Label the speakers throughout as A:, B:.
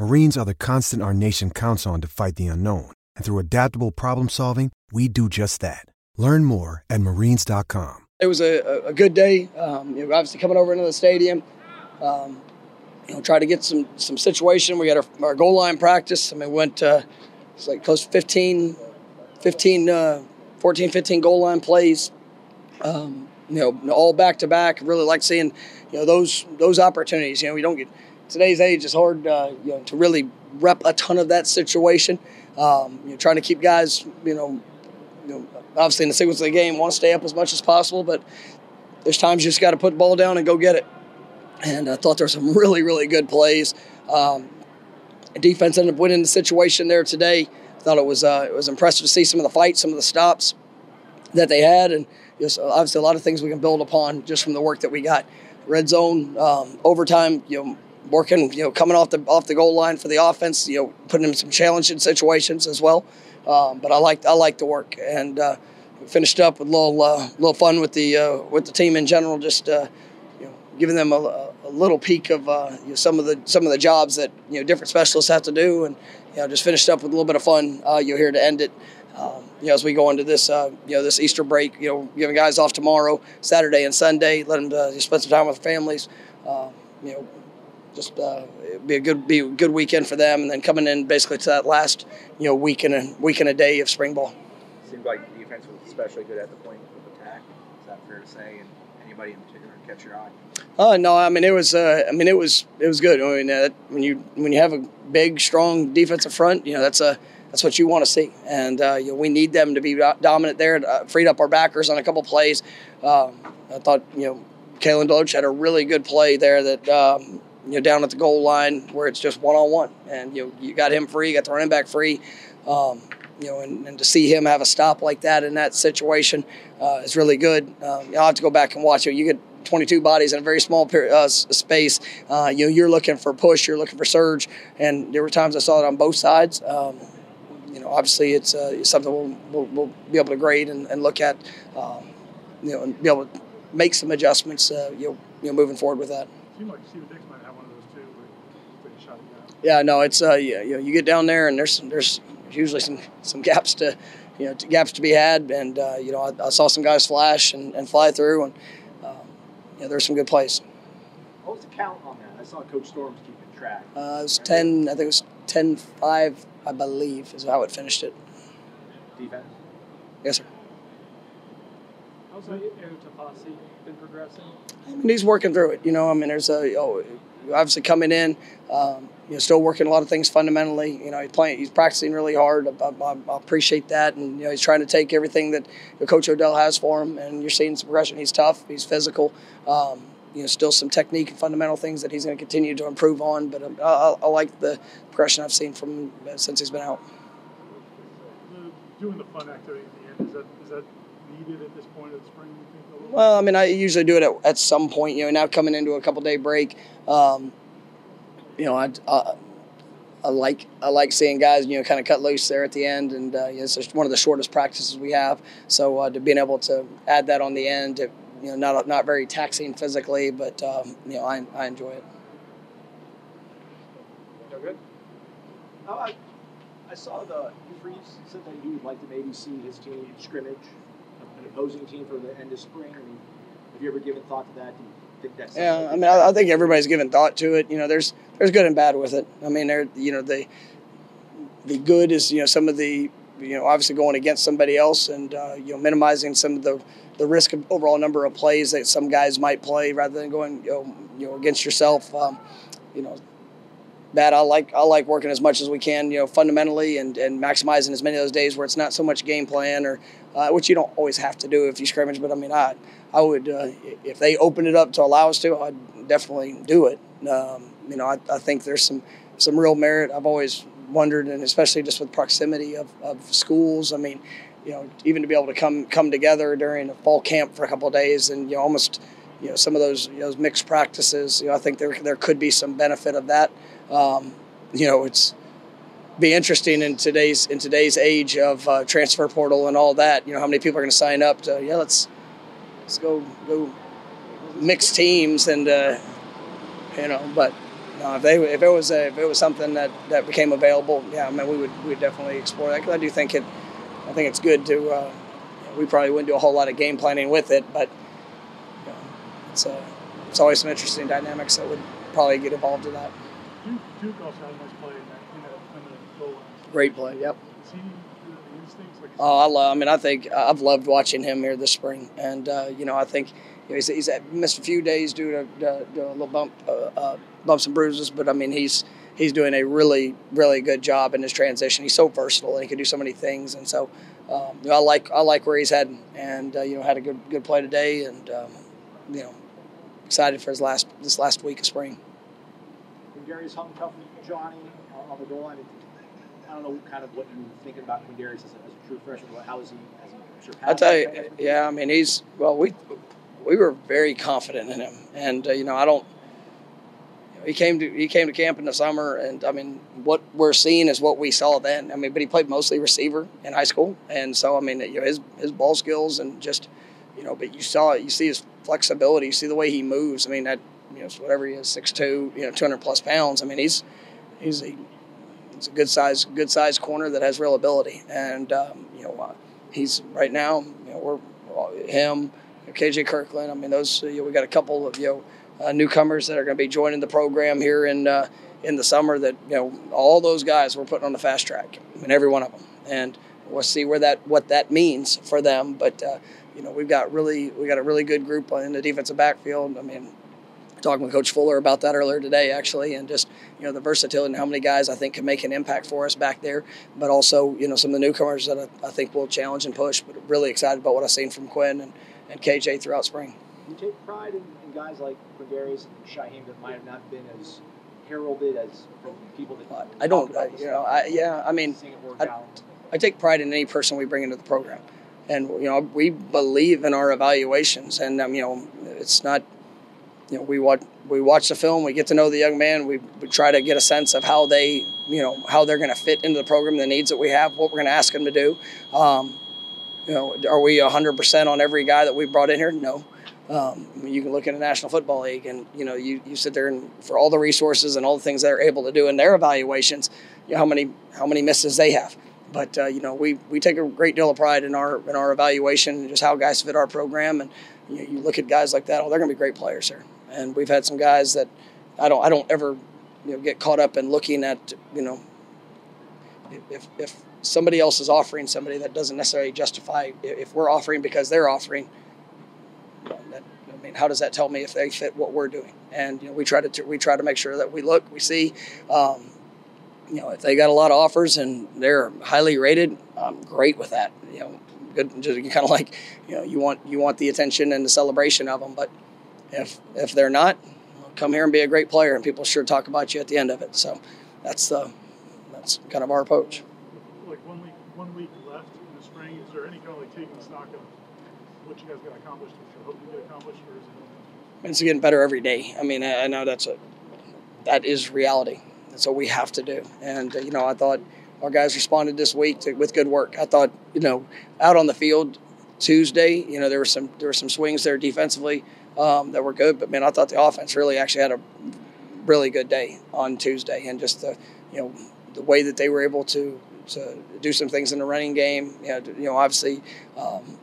A: Marines are the constant our nation counts on to fight the unknown. And through adaptable problem solving, we do just that. Learn more at marines.com.
B: It was a, a good day. Um, you know, obviously, coming over into the stadium, um, you know, try to get some some situation. We had our, our goal line practice. I mean, we went uh, it's like close to 15, 15 uh, 14, 15 goal line plays. Um, you know, all back to back. Really like seeing, you know, those those opportunities. You know, we don't get today's age. It's hard, uh, you know, to really rep a ton of that situation. Um, you know, trying to keep guys, you know, you know, obviously in the sequence of the game, want to stay up as much as possible, but there's times you just got to put the ball down and go get it. And I thought there were some really, really good plays. Um, defense ended up winning the situation there today. I thought it was uh, it was impressive to see some of the fights, some of the stops that they had, and just obviously a lot of things we can build upon just from the work that we got. Red zone, um, overtime, you know, working, you know, coming off the off the goal line for the offense, you know, putting him in some challenging situations as well. Um, but I like I like the work and uh, finished up with a little uh, little fun with the uh, with the team in general, just uh, you know, giving them a, a little peek of uh, you know, some of the some of the jobs that you know different specialists have to do, and you know, just finished up with a little bit of fun. Uh, you're here to end it. Um, you know, as we go into this, uh, you know, this Easter break, you know, giving guys off tomorrow, Saturday and Sunday, let them uh, spend some time with families. Uh, you know, just uh, be a good be a good weekend for them, and then coming in basically to that last you know week and a week and a day of spring ball.
C: Seemed like the defense was especially good at the point of attack. Is that fair to say? And anybody in particular catch your eye?
B: Uh, no, I mean it was. Uh, I mean it was. It was good. I mean uh, when you when you have a big, strong defensive front, you know that's a that's what you want to see, and uh, you know, we need them to be dominant there. Uh, freed up our backers on a couple plays. Um, I thought you know Kalen Deloach had a really good play there that um, you know, down at the goal line where it's just one on one, and you know, you got him free, you got the running back free, um, you know, and, and, to see him have a stop like that in that situation uh, is really good. Um, I'll have to go back and watch it. You get 22 bodies in a very small uh, space. Uh, you know, you're looking for push, you're looking for surge, and there were times I saw it on both sides. Um, you know, obviously it's, uh, something we'll, we'll, we'll, be able to grade and, and look at, um, you know, and be able to make some adjustments, uh, you know, you know, moving forward with that.
D: Seemed like Stephen Dix might have one of those too, but shot it
B: Yeah, no, it's uh, yeah, you know, you get down there and there's there's usually some some gaps to, you know, gaps to be had, and uh, you know, I, I, saw some guys flash and, and fly through, and um, you know, there's some good plays.
C: What was the count on that? I saw Coach Storms keeping track.
B: Uh, it was ten. I think it was 10-5, I believe, is how it finished it.
C: Defense.
B: Yes, sir.
D: How's Aaron Tafasi been progressing?
B: I mean, he's working through it. You know, I mean, there's a you know, obviously coming in, um, you know, still working a lot of things fundamentally. You know, he's playing, he's practicing really hard. I, I, I appreciate that, and you know, he's trying to take everything that Coach Odell has for him, and you're seeing some progression. He's tough, he's physical. Um, you know, still some technique and fundamental things that he's going to continue to improve on. But um, I, I, like the progression I've seen from him since he's been out.
D: Doing the fun activity at the end is that is that needed at this point of the spring?
B: Well, I mean, I usually do it at, at some point. You know, now coming into a couple day break, um, you know, I, I, I, like I like seeing guys you know kind of cut loose there at the end, and uh, it's just one of the shortest practices we have. So uh, to being able to add that on the end, it, you know, not not very taxing physically, but um, you know, I, I enjoy it.
C: No good. Oh, I, I saw Hugh Freeze said that you would like to maybe see his team scrimmage an opposing team for the end of spring? I mean, have you ever given thought to that? Do you think that's
B: yeah? I mean, I, I, think everybody's given thought to it. You know, there's there's good and bad with it. I mean, there you know the the good is you know some of the you know obviously going against somebody else and uh, you know minimizing some of the the risk of overall number of plays that some guys might play rather than going you know, you know against yourself. Um, you know, that I like I like working as much as we can, you know, fundamentally and, and maximizing as many of those days where it's not so much game plan or uh, which you don't always have to do if you scrimmage. But I mean, I I would uh, if they open it up to allow us to, I'd definitely do it. Um, you know, I, I think there's some some real merit. I've always wondered, and especially just with proximity of, of schools. I mean, you know, even to be able to come come together during a fall camp for a couple of days and you know almost you know some of those you know, mixed practices. You know, I think there there could be some benefit of that. Um, you know, it's be interesting in today's in today's age of uh, transfer portal and all that. You know, how many people are going to sign up to yeah, let's let's go go mix teams and uh, you know, but. No, if they if it was a, if it was something that, that became available, yeah, I mean we would we would definitely explore that because I do think it, I think it's good to. Uh, we probably wouldn't do a whole lot of game planning with it, but you know, it's uh, it's always some interesting dynamics that would probably get involved in that.
D: That, goal line.
B: Great play. Yep.
D: He like?
B: Oh, I love. I mean, I think I've loved watching him here this spring, and uh, you know, I think you know, he's, he's missed a few days due to, uh, to a little bump, uh, uh, bumps and bruises, but I mean, he's he's doing a really, really good job in his transition. He's so versatile and he can do so many things, and so um, you know, I like I like where he's heading, and uh, you know, had a good good play today, and um, you know, excited for his last this last week of spring.
C: Quindarius hung tough Johnny on the goal line. I don't know kind of what you were thinking about Quindarius as a, as a true freshman. How is he? Has he surpassed
B: I tell you, yeah, I mean, he's well. We we were very confident in him, and uh, you know, I don't. He came to he came to camp in the summer, and I mean, what we're seeing is what we saw then. I mean, but he played mostly receiver in high school, and so I mean, you know, his his ball skills and just, you know, but you saw it. You see his flexibility. You see the way he moves. I mean, that you know, whatever he is, six two, you know, two hundred plus pounds. I mean, he's he's a he's a good size good size corner that has real ability, and um, you know, uh, he's right now. You know, we're him, KJ Kirkland. I mean, those you know, we got a couple of you know uh, newcomers that are going to be joining the program here in uh, in the summer. That you know, all those guys we're putting on the fast track. I mean, every one of them, and we'll see where that what that means for them. But uh, you know, we've got really we got a really good group in the defensive backfield. I mean, talking with Coach Fuller about that earlier today, actually, and just you know the versatility and how many guys I think can make an impact for us back there. But also, you know, some of the newcomers that I, I think will challenge and push. But really excited about what I've seen from Quinn and, and KJ throughout spring.
C: You take pride in, in guys like Quindarius and Shyheim that might have not been as heralded as from people that
B: I don't, I, you know, I, yeah, I mean,
C: seeing it work
B: I- I take pride in any person we bring into the program, and you know we believe in our evaluations, and um, you know it's not, you know we watch we watch the film, we get to know the young man, we, we try to get a sense of how they you know how they're going to fit into the program, the needs that we have, what we're going to ask them to do. Um, you know, are we hundred percent on every guy that we brought in here? No. Um, you can look at the National Football League, and you know, you, you sit there and for all the resources and all the things they're able to do in their evaluations, you know, how many how many misses they have. But uh, you know, we, we take a great deal of pride in our in our evaluation and just how guys fit our program. And you, know, you look at guys like that; oh, they're going to be great players here. And we've had some guys that I don't I don't ever you know get caught up in looking at you know if if somebody else is offering somebody that doesn't necessarily justify if we're offering because they're offering. that, I mean, how does that tell me if they fit what we're doing? And you know, we try to we try to make sure that we look, we see. Um, you know, if they got a lot of offers and they're highly rated, I'm great with that. You know, good, just kind of like, you know, you want you want the attention and the celebration of them. But if if they're not, come here and be a great player, and people sure talk about you at the end of it. So that's the that's kind of our approach.
D: Like one week, one week left in the spring. Is there any kind of like taking stock of what you guys got accomplished, what you're hoping to get accomplished, or is it?
B: It's getting better every day. I mean, I I know that's a that is reality. That's what we have to do. And uh, you know, I thought our guys responded this week to, with good work. I thought, you know, out on the field Tuesday, you know, there were some there were some swings there defensively um, that were good, but man, I thought the offense really actually had a really good day on Tuesday, and just the you know the way that they were able to to do some things in the running game. You know, you know obviously. Um,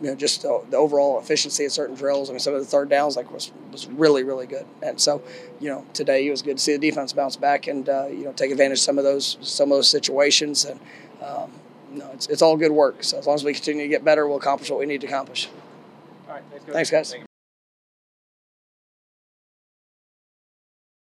B: you know, just the, the overall efficiency of certain drills. I mean, some of the third downs like was was really really good. And so, you know, today it was good to see the defense bounce back and uh, you know take advantage of some of those some of those situations. And um, you know, it's it's all good work. So as long as we continue to get better, we'll accomplish what we need to accomplish.
C: All right, thanks, Coach.
B: Thanks, guys.